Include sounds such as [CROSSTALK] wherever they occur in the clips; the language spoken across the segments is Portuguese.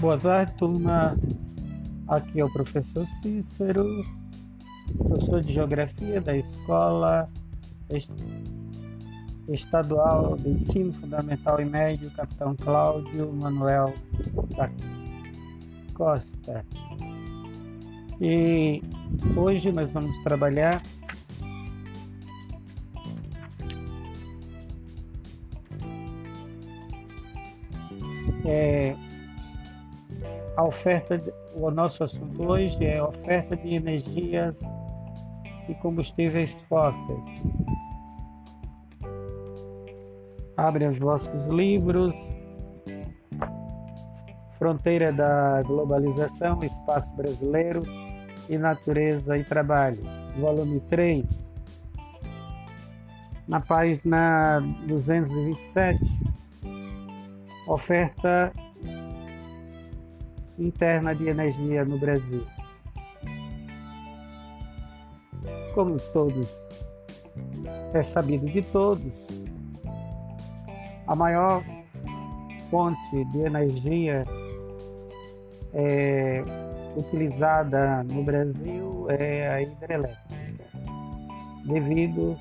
Boa tarde, turma. Aqui é o professor Cícero, professor de Geografia da Escola Estadual de Ensino Fundamental e Médio, Capitão Cláudio Manuel da Costa. E hoje nós vamos trabalhar é, oferta, o nosso assunto hoje é oferta de energias e combustíveis fósseis. Abre os vossos livros. Fronteira da Globalização, Espaço Brasileiro e Natureza e Trabalho, volume 3. Na página 227, oferta interna de energia no Brasil. Como todos, é sabido de todos, a maior fonte de energia é, utilizada no Brasil é a hidrelétrica, devido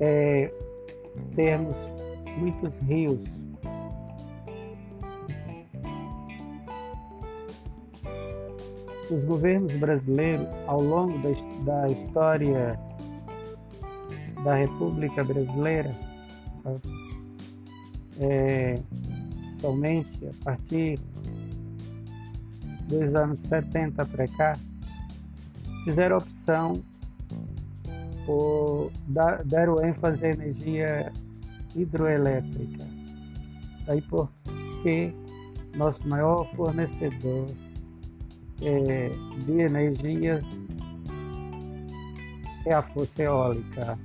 é, termos muitos rios os governos brasileiros, ao longo da, da história da República Brasileira, é, somente a partir dos anos 70 para cá, fizeram opção por dar, deram ênfase à energia hidroelétrica. Daí porque nosso maior fornecedor é, de energia é a força eólica,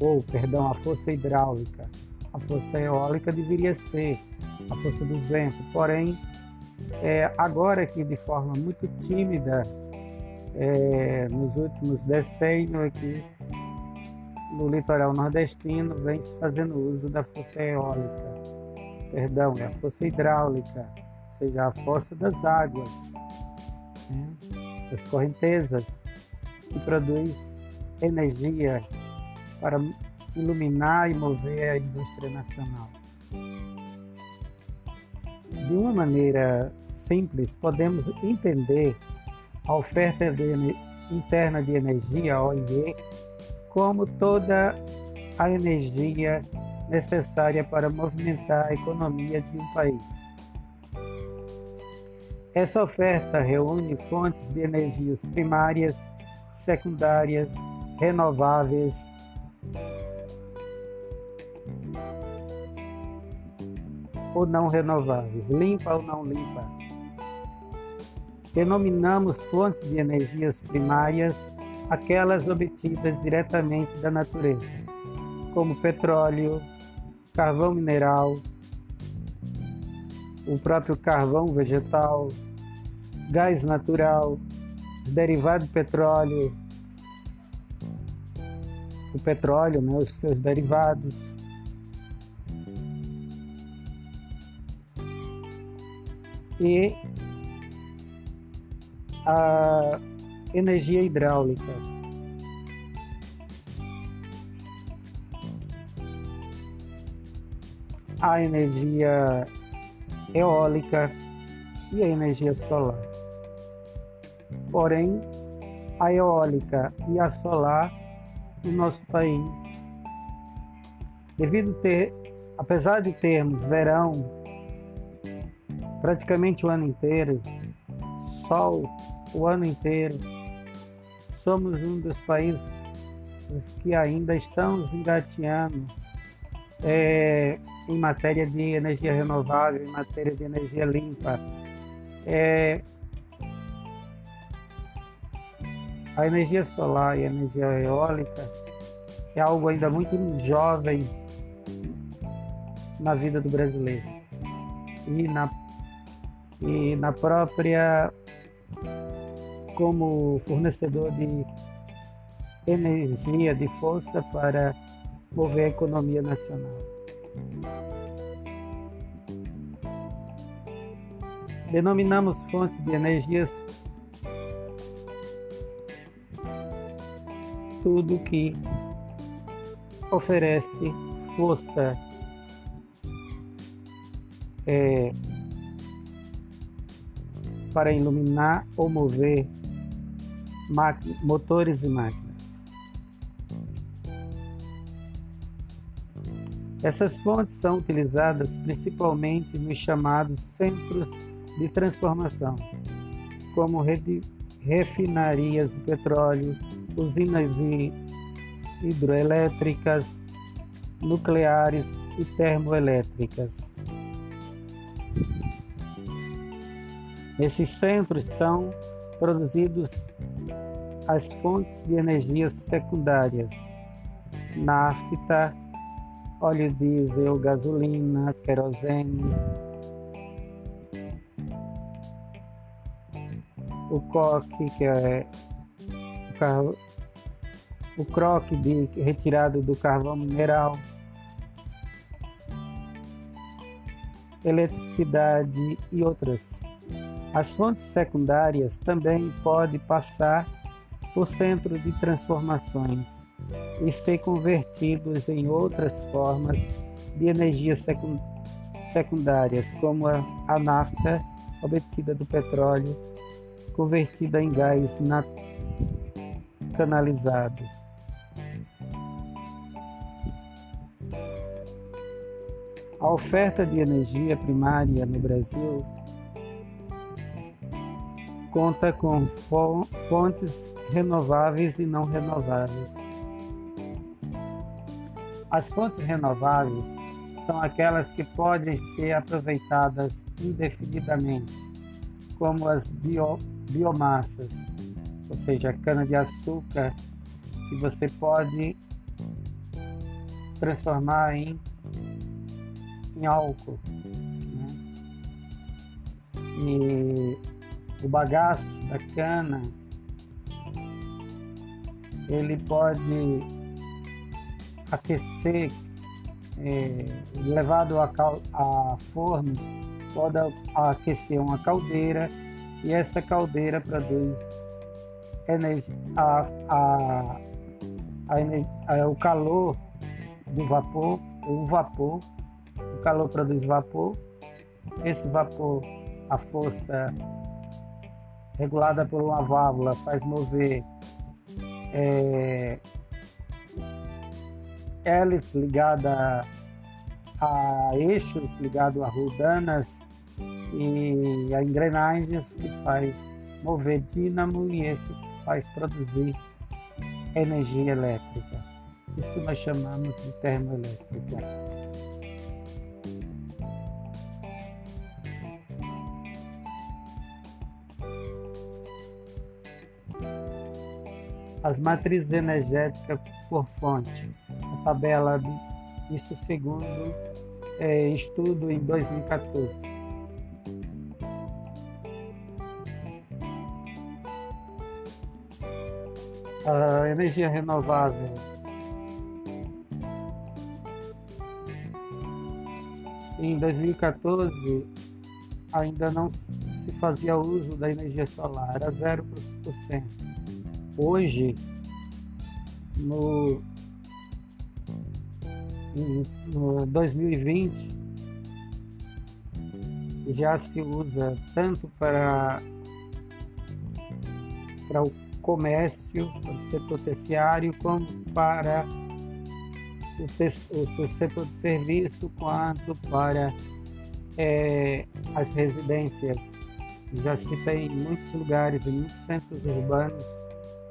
ou, perdão, a força hidráulica. A força eólica deveria ser a força dos ventos, porém, é, agora que de forma muito tímida, é, nos últimos decênios aqui no litoral nordestino, vem se fazendo uso da força eólica, perdão, é a força hidráulica, ou seja, a força das águas né, das correntezas, que produz energia para iluminar e mover a indústria nacional. De uma maneira simples, podemos entender a oferta de, interna de energia, OIE, como toda a energia necessária para movimentar a economia de um país. Essa oferta reúne fontes de energias primárias, secundárias, renováveis, ou não renováveis, limpa ou não limpa. Denominamos fontes de energias primárias aquelas obtidas diretamente da natureza, como petróleo, carvão mineral, o próprio carvão vegetal, gás natural, derivado de petróleo, o petróleo, né, os seus derivados. E a energia hidráulica. A energia eólica e a energia solar. Porém, a eólica e a solar no nosso país, devido ter, apesar de termos verão praticamente o ano inteiro, sol o ano inteiro, somos um dos países que ainda estamos engateando é, em matéria de energia renovável, em matéria de energia limpa. É, a energia solar e a energia eólica é algo ainda muito jovem na vida do brasileiro e na, e na própria como fornecedor de energia, de força para mover a economia nacional. Denominamos fontes de energias tudo que oferece força é, para iluminar ou mover motores e máquinas. Essas fontes são utilizadas principalmente nos chamados centros de transformação, como refinarias de petróleo, usinas hidroelétricas, nucleares e termoelétricas. Nesses centros são produzidos as fontes de energia secundárias, nafta, óleo diesel, gasolina, querosene, o coque, que é o, croque de, retirado do carvão mineral, eletricidade e outras. As fontes secundárias também podem passar por centro de transformações e ser convertidos em outras formas de energia secundárias, como a, a nafta obtida do petróleo, convertida em gás canalizado. A oferta de energia primária no Brasil conta com fontes renováveis e não renováveis. As fontes renováveis são aquelas que podem ser aproveitadas indefinidamente, como as bio, biomassas, ou seja, cana-de-açúcar, que você pode transformar em, em álcool. Né? E o bagaço da cana ele pode aquecer, é, levado a, a fornos, pode aquecer uma caldeira e essa caldeira produz energia, a, a, a, a, o calor do vapor, o vapor, o calor produz vapor, esse vapor, a força regulada por uma válvula, faz mover é, hélice ligada a eixos ligado a rodanas e a engrenagens que faz mover dínamo e esse faz produzir energia elétrica. Isso nós chamamos de termoelétrica. As matrizes energéticas por fonte. A tabela, isso segundo é, estudo em 2014. A energia renovável. Em 2014, ainda não se fazia uso da energia solar, era 0% hoje no, no 2020 já se usa tanto para para o comércio, para o setor terciário, como para o, o setor de serviço, quanto para é, as residências. Já se tem em muitos lugares, em muitos centros urbanos,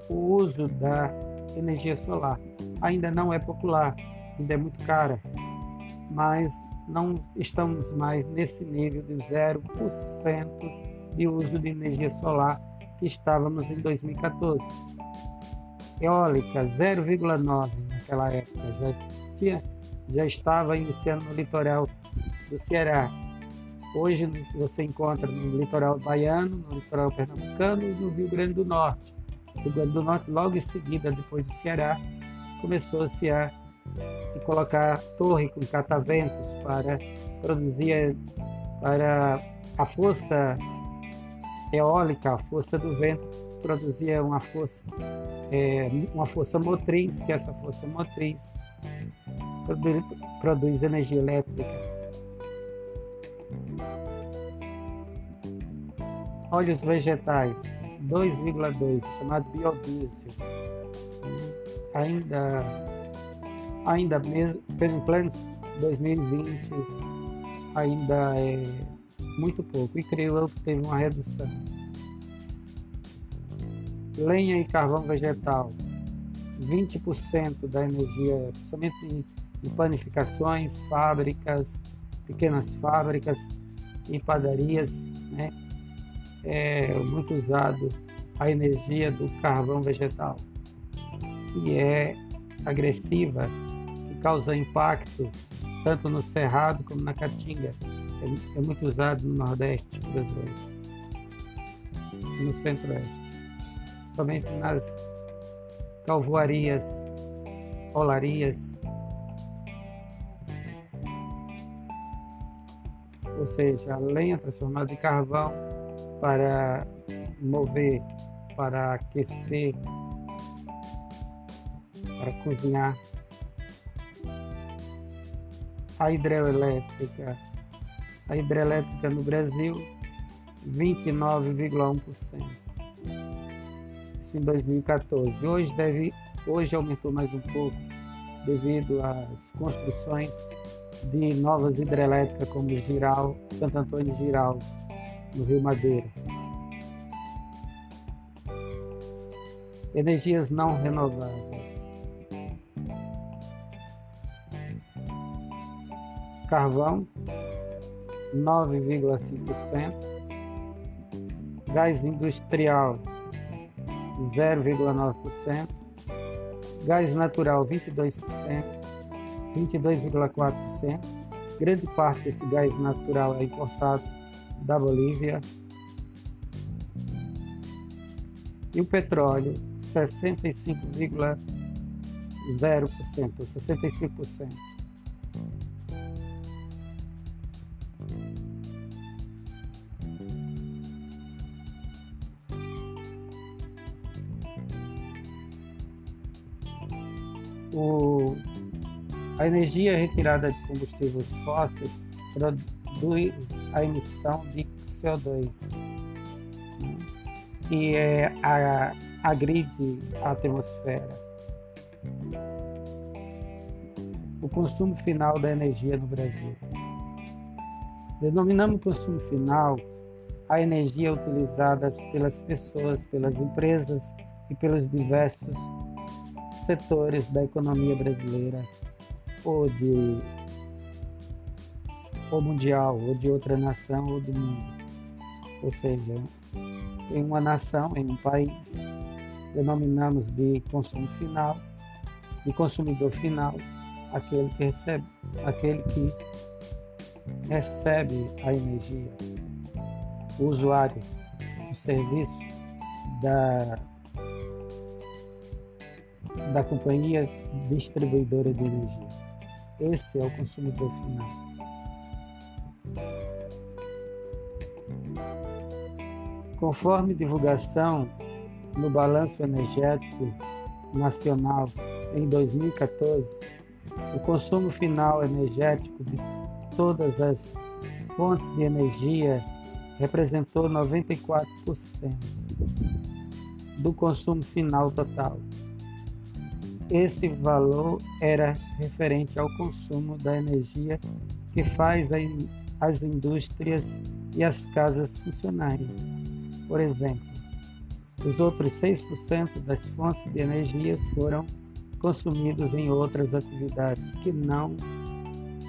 o uso da energia solar. Ainda não é popular, ainda é muito cara, mas não estamos mais nesse nível de 0% de uso de energia solar que estávamos em 2014. Eólica 0,9 naquela época, já, tinha, já estava iniciando no litoral do Ceará. Hoje você encontra no litoral baiano, no litoral pernambucano e no Rio Grande do Norte. Rio Grande do Norte, logo em seguida, depois do Ceará, começou-se a colocar torre com cataventos para produzir para a força eólica, a força do vento produzia uma força, é, uma força motriz, que essa força motriz produz, produz energia elétrica. Óleos vegetais, 2,2, chamado biodiesel. Ainda, ainda mesmo, pelo plano 2020, ainda é muito pouco. E creio eu que teve uma redução. Lenha e carvão vegetal, 20% da energia, principalmente em, em panificações, fábricas, pequenas fábricas e padarias? É muito usado a energia do carvão vegetal, que é agressiva, que causa impacto tanto no cerrado como na caatinga. É, é muito usado no Nordeste brasileiro no Centro-Oeste. Somente nas calvoarias, olarias, ou seja, a lenha transformada em carvão para mover, para aquecer, para cozinhar. A hidrelétrica a hidrelétrica no Brasil, 29,1%. Isso em 2014. Hoje, deve, hoje aumentou mais um pouco devido às construções de novas hidrelétricas como Giral, Santo Antônio Giral, no Rio Madeira. Energias não renováveis. Carvão, 9,5%, gás industrial 0,9%, gás natural 22%, 22,4%. Grande parte desse gás natural é importado da Bolívia. E o petróleo 65,0%, 65%. o, a energia retirada de combustíveis fósseis produz a emissão de CO2, né? que é, a, agride a atmosfera. O consumo final da energia no Brasil. Denominamos consumo final a energia utilizada pelas pessoas, pelas empresas e pelos diversos setores da economia brasileira ou de ou mundial ou de outra nação ou do mundo. Ou seja, em uma nação, em um país, denominamos de consumo final, de consumidor final, aquele que recebe, aquele que recebe a energia, o usuário do serviço da da companhia distribuidora de energia. Esse é o consumidor final. Conforme divulgação no Balanço Energético Nacional em 2014, o consumo final energético de todas as fontes de energia representou 94% do consumo final total. Esse valor era referente ao consumo da energia que faz as indústrias e as casas funcionarem. Por exemplo, os outros 6% das fontes de energia foram consumidos em outras atividades que não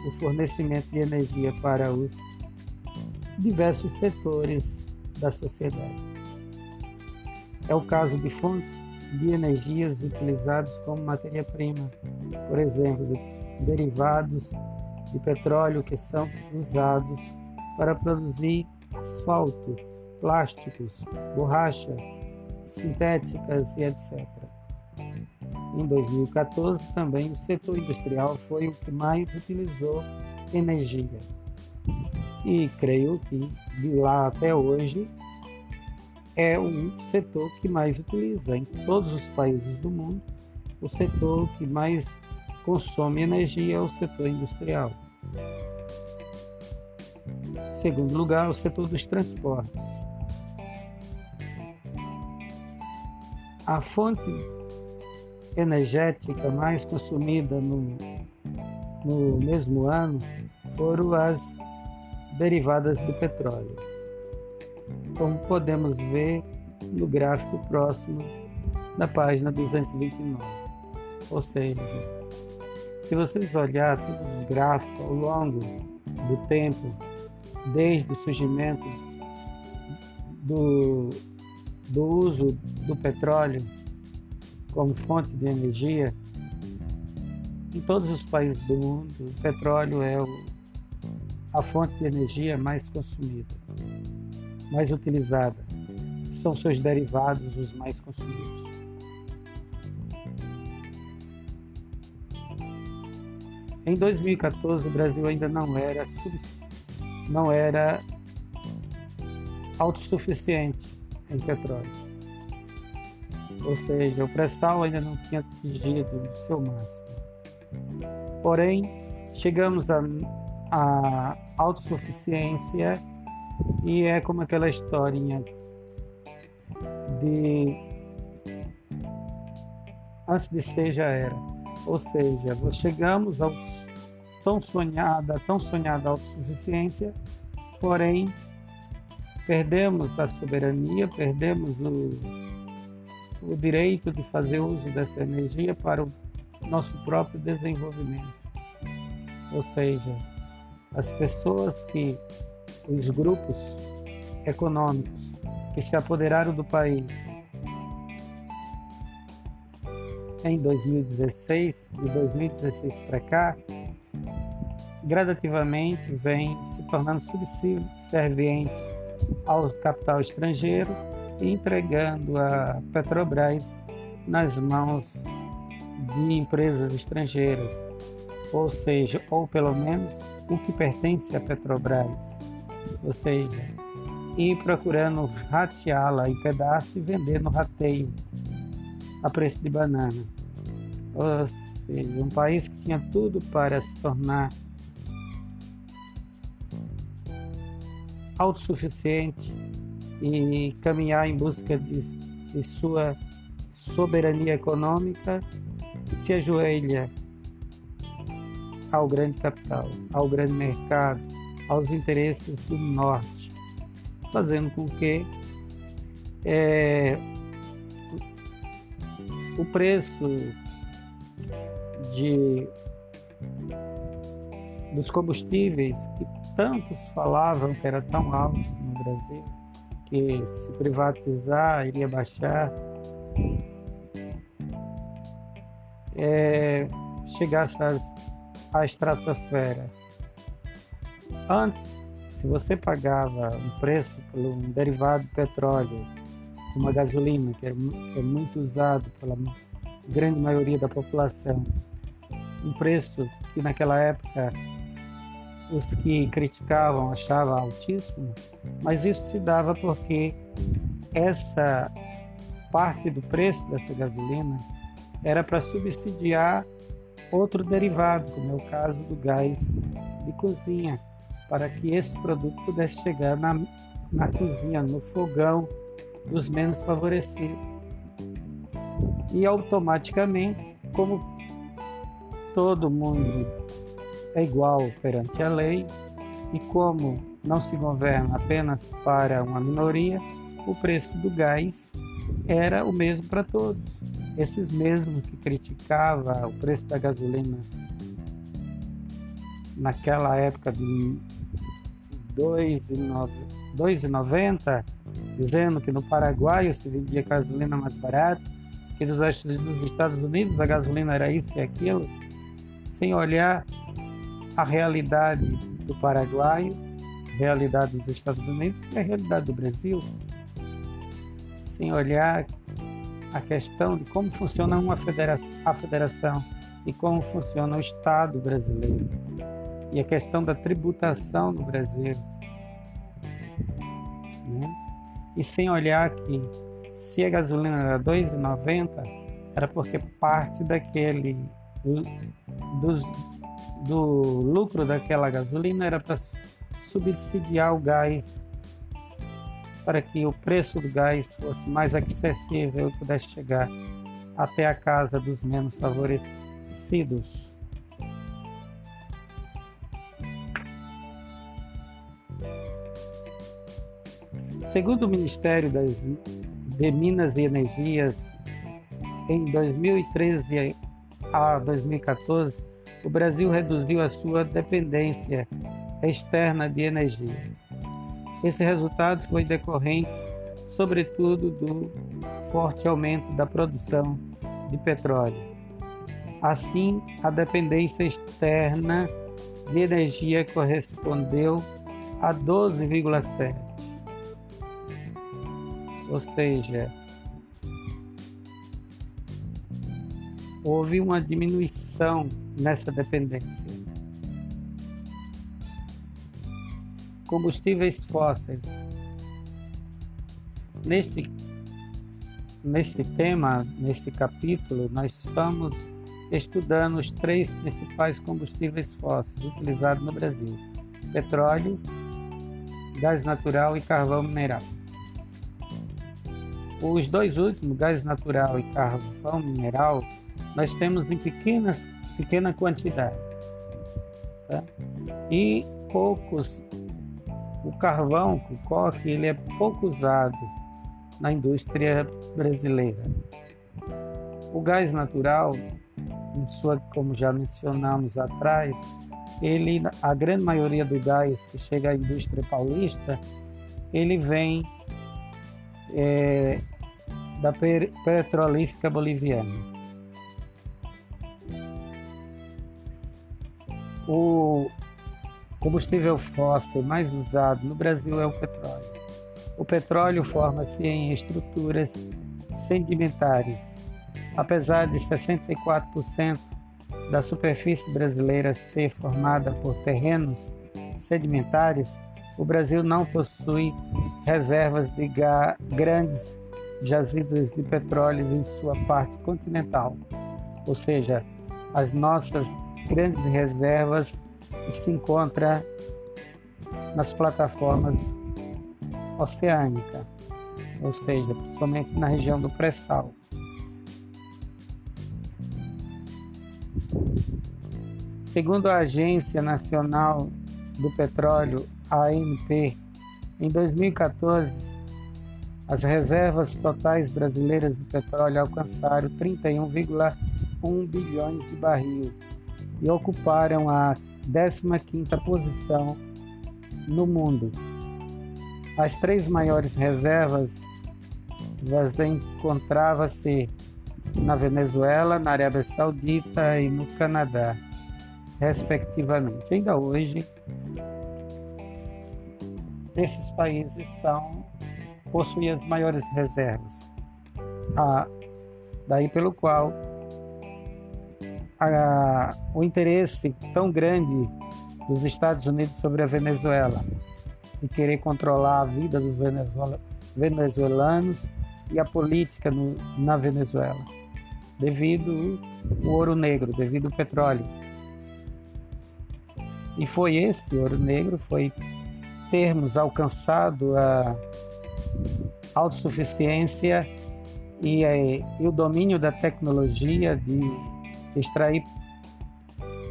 o fornecimento de energia para os diversos setores da sociedade. É o caso de fontes de energias utilizados como matéria-prima, por exemplo, derivados de petróleo que são usados para produzir asfalto, plásticos, borracha, sintéticas e etc. Em 2014, também o setor industrial foi o que mais utilizou energia. E creio que de lá até hoje é o setor que mais utiliza em todos os países do mundo. O setor que mais consome energia é o setor industrial. Segundo lugar, o setor dos transportes. A fonte energética mais consumida no, no mesmo ano foram as derivadas do petróleo, como podemos ver no gráfico próximo da página 229. Ou seja, se vocês olharem todos os gráficos ao longo do tempo, desde o surgimento do, do uso do petróleo como fonte de energia, em todos os países do mundo, o petróleo é a fonte de energia mais consumida, mais utilizada. São seus derivados os mais consumidos. Em 2014, o Brasil ainda não era não era autossuficiente em petróleo. Ou seja, o pré-sal ainda não tinha atingido o seu máximo. Porém, chegamos à, à autossuficiência e é como aquela historinha de antes de ser já era. Ou seja, chegamos ao tão sonhada, tão sonhada autossuficiência, porém perdemos a soberania, perdemos o, o direito de fazer uso dessa energia para o nosso próprio desenvolvimento. Ou seja, as pessoas que, os grupos econômicos que se apoderaram do país em 2016, de 2016 para cá, gradativamente vem se tornando subserviente ao capital estrangeiro e entregando a Petrobras nas mãos de empresas estrangeiras, ou seja, ou pelo menos o que pertence à Petrobras, ou seja, e procurando rateá-la em pedaços e vender no rateio a preço de banana. Ou seja, um país que tinha tudo para se tornar autossuficiente e caminhar em busca de, de sua soberania econômica, se ajoelha ao grande capital, ao grande mercado, aos interesses do norte, fazendo com que é, o preço de, dos combustíveis que tantos falavam que era tão alto no Brasil, que se privatizar iria baixar, é, chegasse à estratosfera. Antes, se você pagava um preço por um derivado de petróleo, uma gasolina, que é, que é muito usado pela grande maioria da população, um preço que naquela época os que criticavam achavam altíssimo, mas isso se dava porque essa parte do preço dessa gasolina era para subsidiar outro derivado, como é o caso do gás de cozinha, para que esse produto pudesse chegar na, na cozinha, no fogão dos menos favorecidos. E automaticamente, como todo mundo é igual perante a lei e como não se governa apenas para uma minoria, o preço do gás era o mesmo para todos. Esses mesmos que criticavam o preço da gasolina naquela época de 2,90, dizendo que no Paraguai se vendia gasolina mais barata, que nos Estados Unidos a gasolina era isso e aquilo, sem olhar a realidade do Paraguai, a realidade dos Estados Unidos e a realidade do Brasil, sem olhar a questão de como funciona uma federação, a federação e como funciona o Estado brasileiro e a questão da tributação no Brasil né? E sem olhar que se a gasolina era 2,90, era porque parte daquele dos, do lucro daquela gasolina era para subsidiar o gás para que o preço do gás fosse mais acessível e pudesse chegar até a casa dos menos favorecidos. Segundo o Ministério das, de Minas e Energias, em 2013 a 2014, o Brasil reduziu a sua dependência externa de energia. Esse resultado foi decorrente, sobretudo, do forte aumento da produção de petróleo. Assim, a dependência externa de energia correspondeu a 12,7 ou seja, houve uma diminuição nessa dependência. Combustíveis fósseis. Neste, neste tema, neste capítulo, nós estamos estudando os três principais combustíveis fósseis utilizados no Brasil: petróleo, gás natural e carvão mineral. Os dois últimos, gás natural e carvão mineral, nós temos em pequenas, pequena quantidade. Tá? E poucos, o carvão, o coque, ele é pouco usado na indústria brasileira. O gás natural, sua, como já mencionamos atrás, ele, a grande maioria do gás que chega à indústria paulista, ele vem é, da petrolífica boliviana. O combustível fóssil mais usado no Brasil é o petróleo. O petróleo forma-se em estruturas sedimentares. Apesar de 64% da superfície brasileira ser formada por terrenos sedimentares, o Brasil não possui reservas de grandes jazidas de petróleo em sua parte continental, ou seja, as nossas grandes reservas se encontram nas plataformas oceânicas, ou seja, principalmente na região do pré-sal. Segundo a Agência Nacional do Petróleo, ANP, em 2014, as reservas totais brasileiras de petróleo alcançaram 31,1 bilhões de barril e ocuparam a 15ª posição no mundo. As três maiores reservas encontravam-se na Venezuela, na Arábia Saudita e no Canadá, respectivamente. Ainda hoje, esses países são possuem as maiores reservas. Ah, daí pelo qual a, o interesse tão grande dos Estados Unidos sobre a Venezuela e querer controlar a vida dos venezuelanos e a política no, na Venezuela, devido o ouro negro, devido o petróleo. E foi esse ouro negro, foi termos alcançado a autossuficiência e, e o domínio da tecnologia de extrair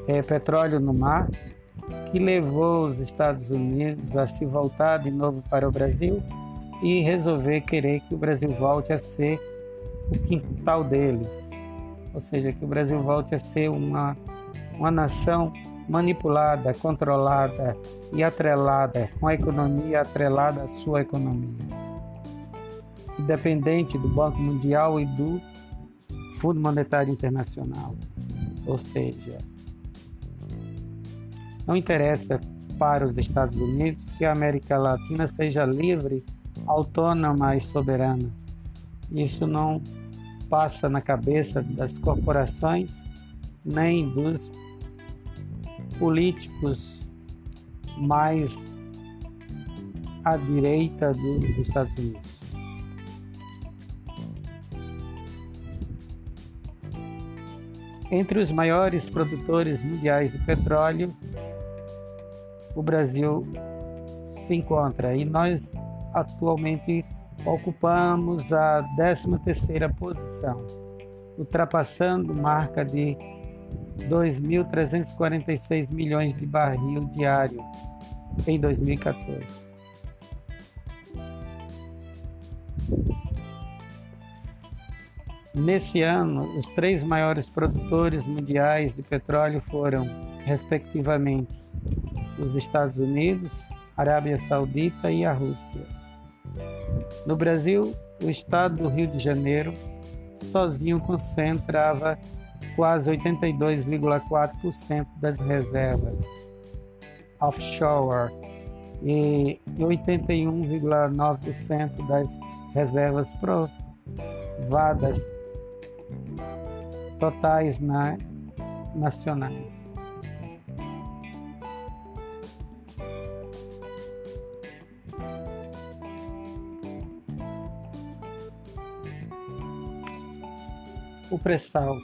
é, petróleo no mar, que levou os Estados Unidos a se voltar de novo para o Brasil e resolver querer que o Brasil volte a ser o quintal deles, ou seja, que o Brasil volte a ser uma, uma nação manipulada, controlada e atrelada, com a economia atrelada à sua economia. Independente do Banco Mundial e do Fundo Monetário Internacional. Ou seja, não interessa para os Estados Unidos que a América Latina seja livre, autônoma e soberana. Isso não passa na cabeça das corporações nem dos políticos mais à direita dos Estados Unidos. Entre os maiores produtores mundiais de petróleo, o Brasil se encontra e nós atualmente ocupamos a 13ª posição, ultrapassando marca de 2.346 milhões de barril diário em 2014. Nesse ano, os três maiores produtores mundiais de petróleo foram, respectivamente, os Estados Unidos, Arábia Saudita e a Rússia. No Brasil, o estado do Rio de Janeiro sozinho concentrava quase 82,4% das reservas offshore e 81,9% das reservas provadas totais na, nacionais. O pré-sal.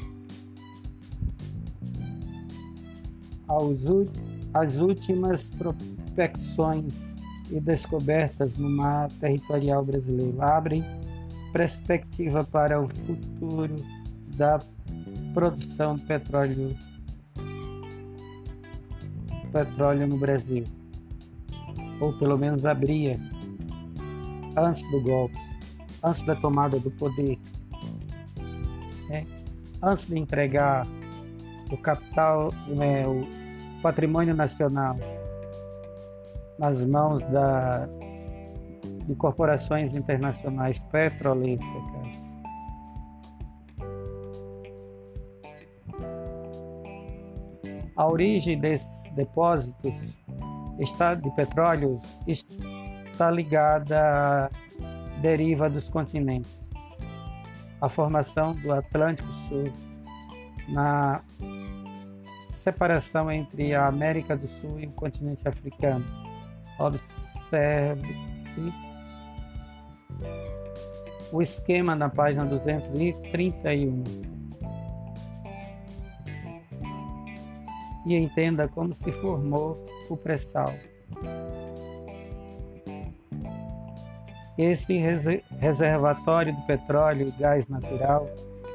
As últimas prospecções e descobertas no mar territorial brasileiro abrem perspectiva para o futuro da produção de petróleo, petróleo no Brasil, ou pelo menos abria antes do golpe, antes da tomada do poder, né? antes de entregar o capital, né, o patrimônio nacional nas mãos da, de corporações internacionais petrolíferas A origem desses depósitos está, de petróleo está ligada à deriva dos continentes. A formação do Atlântico Sul na separação entre a América do Sul e o continente africano. Observe o esquema na página 231. E entenda como se formou o pré-sal. Esse reservatório de petróleo e gás natural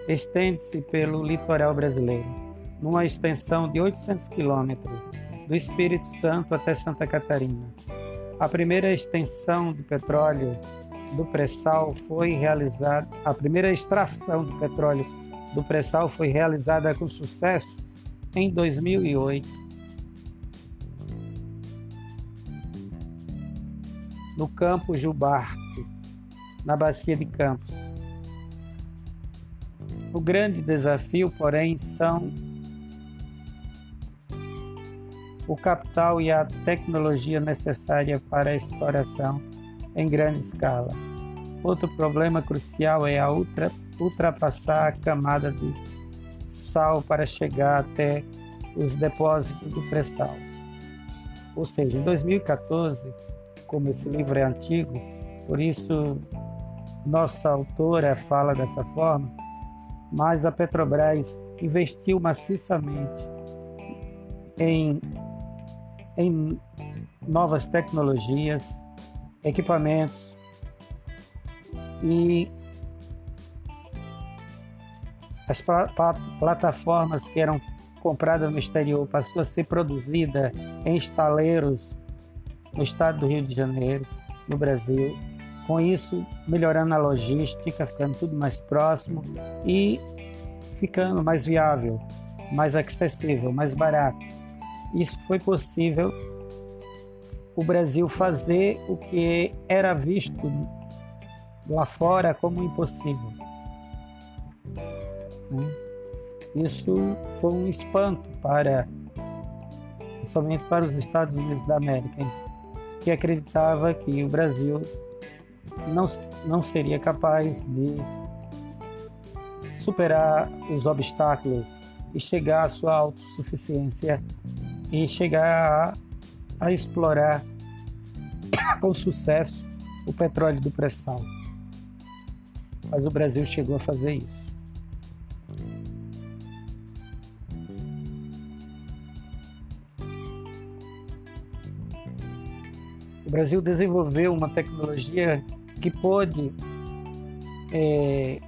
estende-se pelo litoral brasileiro, numa extensão de 800 quilômetros, do Espírito Santo até Santa Catarina. A primeira extensão de petróleo do pré-sal foi realizada, a primeira extração de petróleo do pré-sal foi realizada com sucesso em 2008. No campo Jubarte, na Bacia de Campos. O grande desafio, porém, são o capital e a tecnologia necessária para a exploração em grande escala. Outro problema crucial é a ultra, ultrapassar a camada de sal para chegar até os depósitos do pré-sal. Ou seja, em 2014, como esse livro é antigo, por isso nossa autora fala dessa forma, mas a Petrobras investiu maciçamente em, em novas tecnologias, equipamentos e as plataformas que eram compradas no exterior passou a ser produzida em estaleiros no estado do Rio de Janeiro, no Brasil. Com isso, melhorando a logística, ficando tudo mais próximo e ficando mais viável, mais acessível, mais barato. Isso foi possível o Brasil fazer o que era visto lá fora como impossível. Né? Isso foi um espanto para, somente para os Estados Unidos da América, que acreditava que o Brasil não, não seria capaz de superar os obstáculos e chegar à sua autossuficiência e chegar a, a explorar [COUGHS] com sucesso o petróleo do pré-sal. Mas o Brasil chegou a fazer isso. O Brasil desenvolveu uma tecnologia que pôde é,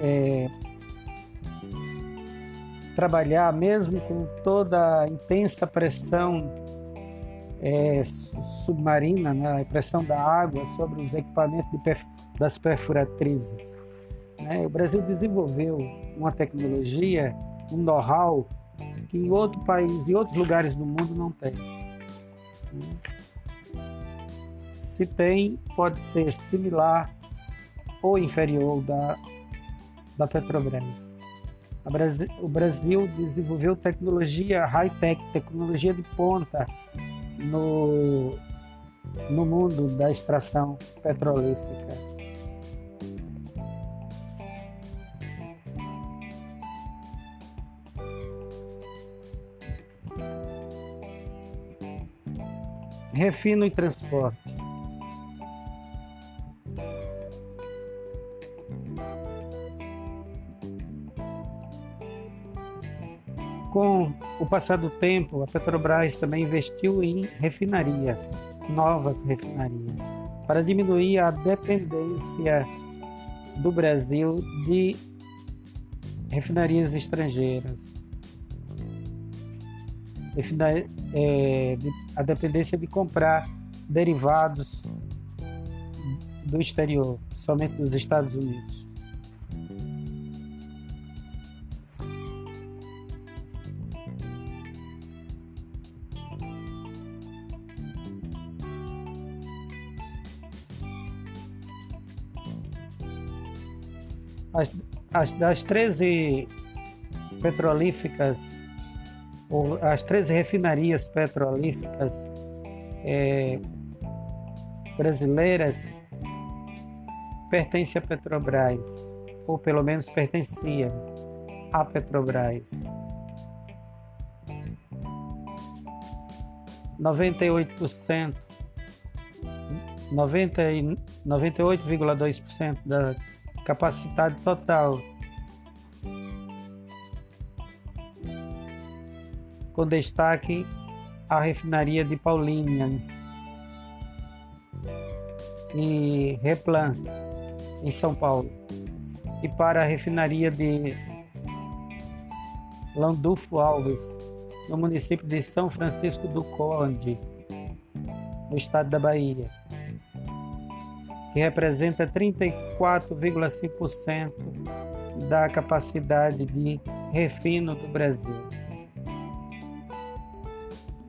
é, trabalhar mesmo com toda a intensa pressão é, submarina, né, a pressão da água sobre os equipamentos perf das perfuratrizes. Né? O Brasil desenvolveu uma tecnologia, um know-how que em outro país, em outros lugares do mundo não tem. Se tem, pode ser similar ou inferior da, da Petrobras. Brasil, o Brasil desenvolveu tecnologia high-tech, tecnologia de ponta no, no mundo da extração petrolífera. Refino e transporte. Com o passar do tempo, a Petrobras também investiu em refinarias, novas refinarias, para diminuir a dependência do Brasil de refinarias estrangeiras é, a dependência de comprar derivados do exterior, somente dos Estados Unidos. As, as, das 13 petrolíficas as três refinarias petrolíferas é, brasileiras pertencem à Petrobras, ou pelo menos pertenciam à Petrobras. 98%, 98,2% da capacidade total com destaque à refinaria de Paulínia. E Replan, em São Paulo, e para a refinaria de Landulfo Alves, no município de São Francisco do Conde, no estado da Bahia, que representa 34,5% da capacidade de refino do Brasil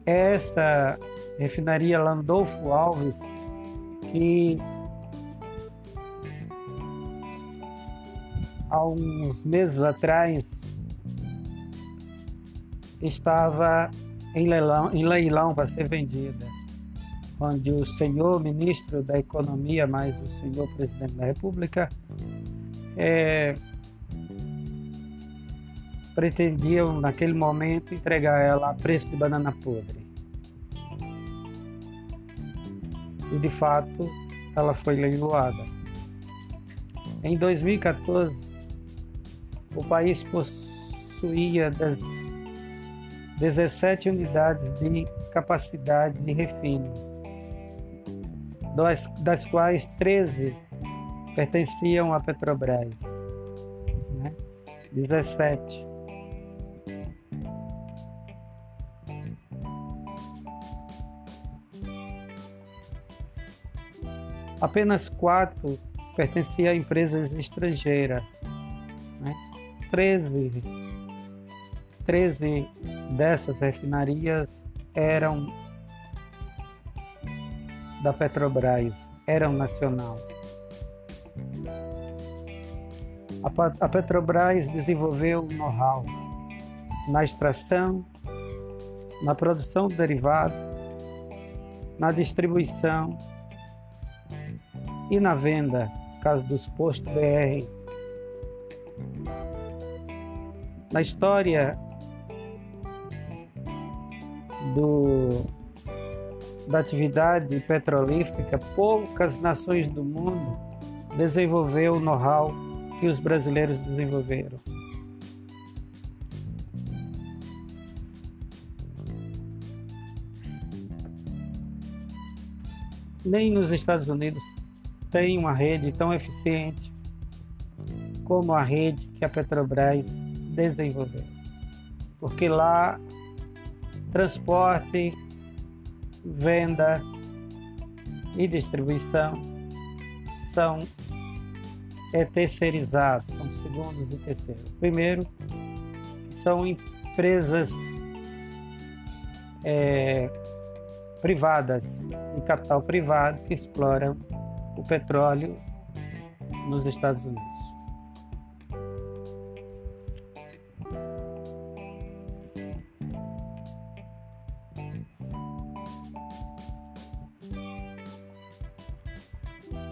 essa refinaria Landolfo Alves, que há uns meses atrás estava em leilão, em leilão para ser vendida, onde o senhor ministro da Economia mais o senhor presidente da República é, pretendiam naquele momento entregar ela a preço de banana podre. E de fato, ela foi leiloada. Em 2014, o país possuía 17 unidades de capacidade de refino, das, quais 13 pertenciam à Petrobras. Né? 17. Apenas quatro pertenciam a empresas estrangeiras. Né? 13, 13 dessas refinarias eram da Petrobras, eram nacional. A Petrobras desenvolveu know-how na extração, na produção de derivado, na distribuição e na venda, caso dos postos BR. Na história do, da atividade petrolífera, poucas nações do mundo desenvolveu o know-how que os brasileiros desenvolveram. Nem nos Estados Unidos tem uma rede tão eficiente como a rede que a Petrobras desenvolveu. Porque lá transporte, venda e distribuição são é terceirizados, são segundos e terceiros. Primeiro, são empresas é, privadas, de capital privado, que exploram o petróleo nos Estados Unidos.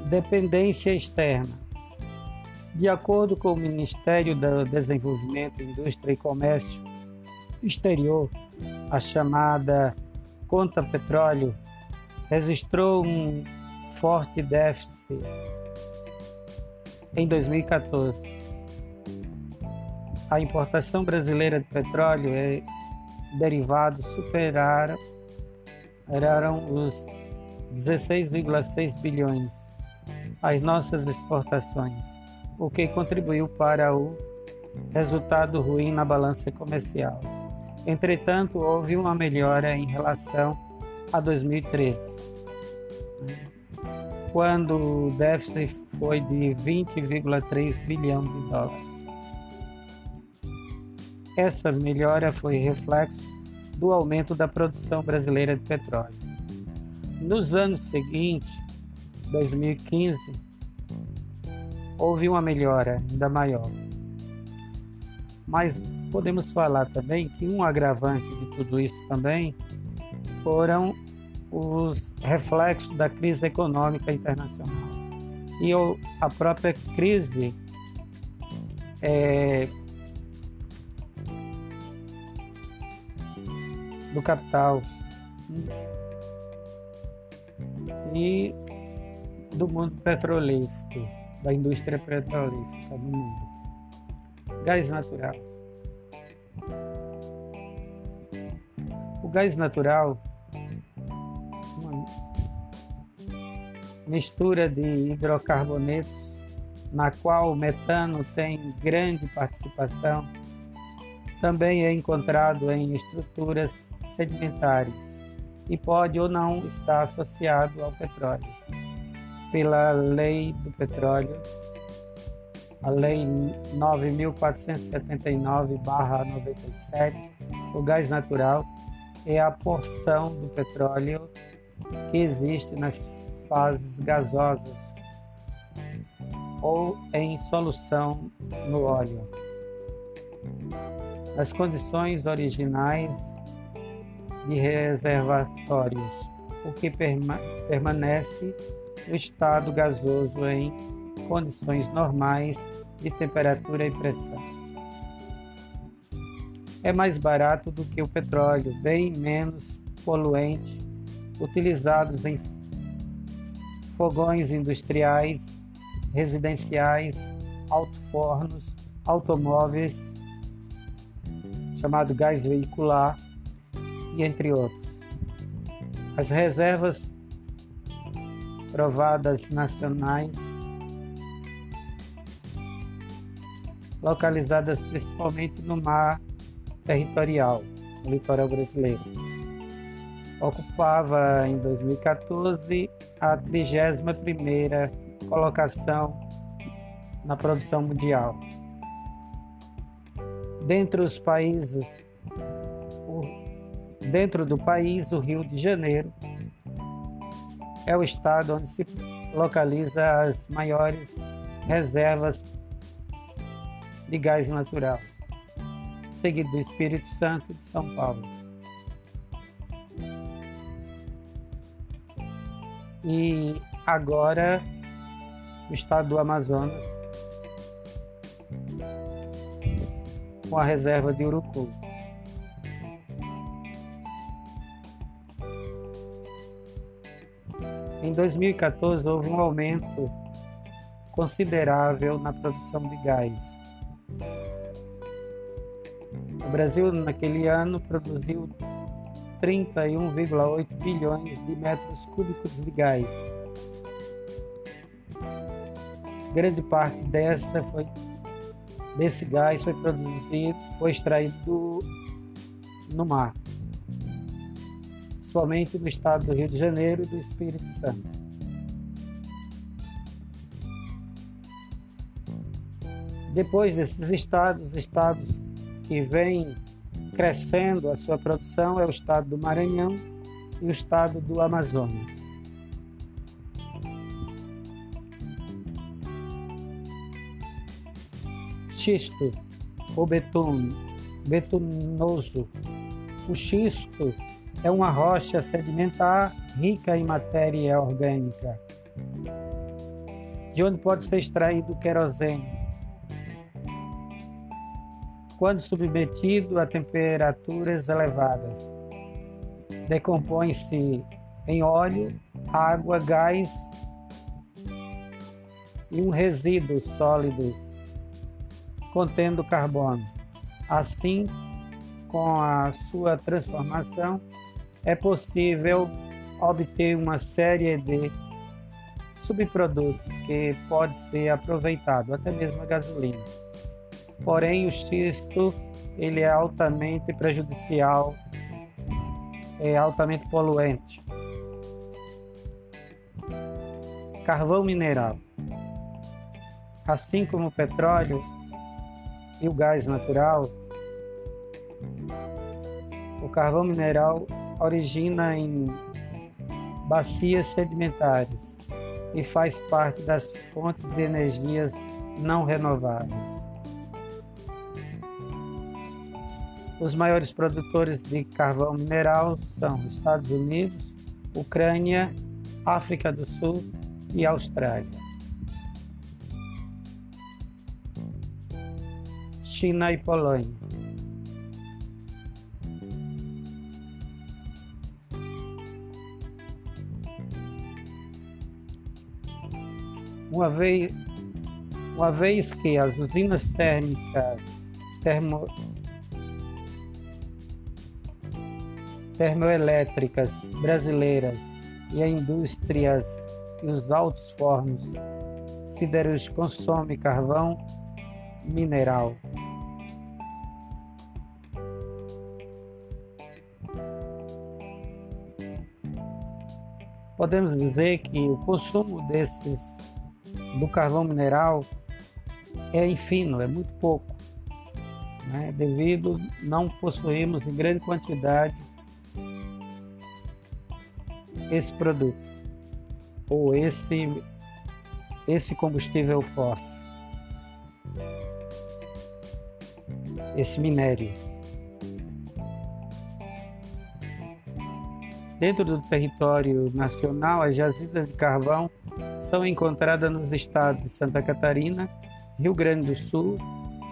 Dependência externa. De acordo com o Ministério do Desenvolvimento, Indústria e Comércio Exterior, a chamada Conta Petróleo registrou um forte déficit em 2014. A importação brasileira de petróleo e derivados superaram os 16,6 bilhões as nossas exportações, o que contribuiu para o resultado ruim na balança comercial. Entretanto, houve uma melhora em relação a 2013, quando o déficit foi de 20,3 bilhão de dólares. Essa melhora foi reflexo do aumento da produção brasileira de petróleo. Nos anos seguintes, 2015, houve uma melhora ainda maior. Mas podemos falar também que um agravante de tudo isso também foram os reflexos da crise econômica internacional e a própria crise é, do capital e do mundo petrolífero, da indústria petrolífera no mundo. Gás natural. O gás natural, mistura de hidrocarbonetos, na qual o metano tem grande participação, também é encontrado em estruturas sedimentares e pode ou não estar associado ao petróleo. Pela Lei do Petróleo, a Lei 9.479-97, o gás natural é a porção do petróleo que existe nas fases gasosas ou em solução no óleo. As condições originais de reservatórios, o que perma permanece o estado gasoso em condições normais de temperatura e pressão. É mais barato do que o petróleo, bem menos poluente, utilizados em fogões industriais, residenciais, autofornos, automóveis, chamado gás veicular, e entre outros. As reservas provadas nacionais, localizadas principalmente no mar territorial, no litoral brasileiro. Ocupava em 2014 a 31ª colocação na produção mundial. Dentre os países, dentro do país, o Rio de Janeiro é o estado onde se localiza as maiores reservas de gás natural, seguido do Espírito Santo de São Paulo. e agora o estado do Amazonas com a reserva de Urucu. Em 2014 houve um aumento considerável na produção de gás. O Brasil naquele ano produziu 31,8 bilhões de metros cúbicos de gás. Grande parte dessa foi desse gás foi produzido, foi extraído no mar, principalmente no estado do Rio de Janeiro e do Espírito Santo. Depois desses estados, estados que vêm crescendo a sua produção é o estado do Maranhão e o estado do Amazonas. Xisto ou betum, betunoso. O xisto é uma rocha sedimentar rica em matéria orgânica, de onde pode ser extraído querosene quando submetido a temperaturas elevadas. Decompõe-se em óleo, água, gás e um resíduo sólido contendo carbono. Assim, com a sua transformação, é possível obter uma série de subprodutos que pode ser aproveitado, até mesmo a gasolina porém o xisto ele é altamente prejudicial, é altamente poluente. Carvão mineral. Assim como o petróleo e o gás natural, o carvão mineral origina em bacias sedimentares e faz parte das fontes de energias não renováveis. Os maiores produtores de carvão mineral são Estados Unidos, Ucrânia, África do Sul e Austrália. China e Polônia. Uma vez, uma vez que as usinas térmicas termo, termoelétricas brasileiras e a indústrias e os altos fornos siderúrgicos consomem carvão mineral. Podemos dizer que o consumo desses do carvão mineral é infino, é muito pouco, né? devido não possuirmos em grande quantidade esse produto ou esse esse combustível fóssil, esse minério. Dentro do território nacional, as jazidas de carvão são encontradas nos estados de Santa Catarina, Rio Grande do Sul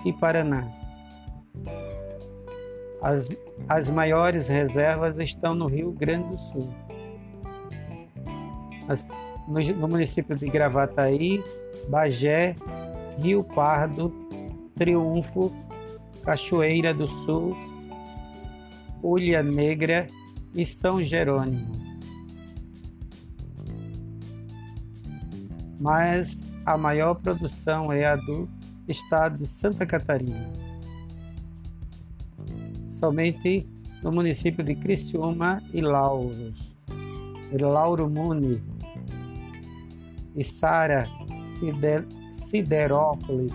e Paraná. As, as maiores reservas estão no Rio Grande do Sul no, no município de Gravataí, Bagé, Rio Pardo, Triunfo, Cachoeira do Sul, Ulha Negra e São Jerônimo. Mas a maior produção é a do estado de Santa Catarina. Somente no município de Criciúma e Lauros. Lauro Muni e Sara Sider, Siderópolis.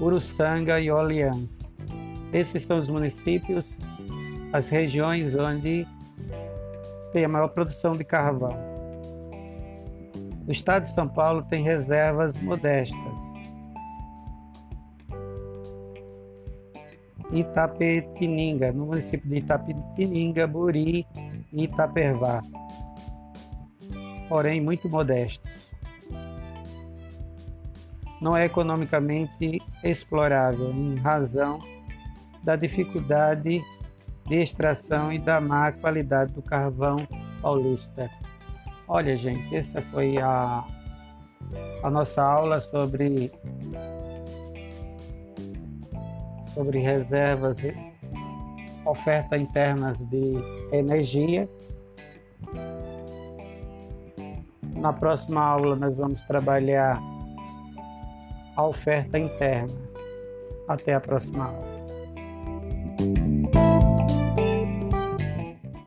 Uruçanga e Orleans. Esses são os municípios, as regiões onde tem a maior produção de carvão. O estado de São Paulo tem reservas modestas. Itapetininga, no município de Itapetininga, Buri Itapervá, porém muito modestos. Não é economicamente explorável em razão da dificuldade de extração e da má qualidade do carvão paulista. Olha, gente, essa foi a, a nossa aula sobre, sobre reservas oferta internas de energia. Na próxima aula nós vamos trabalhar a oferta interna. Até a próxima aula.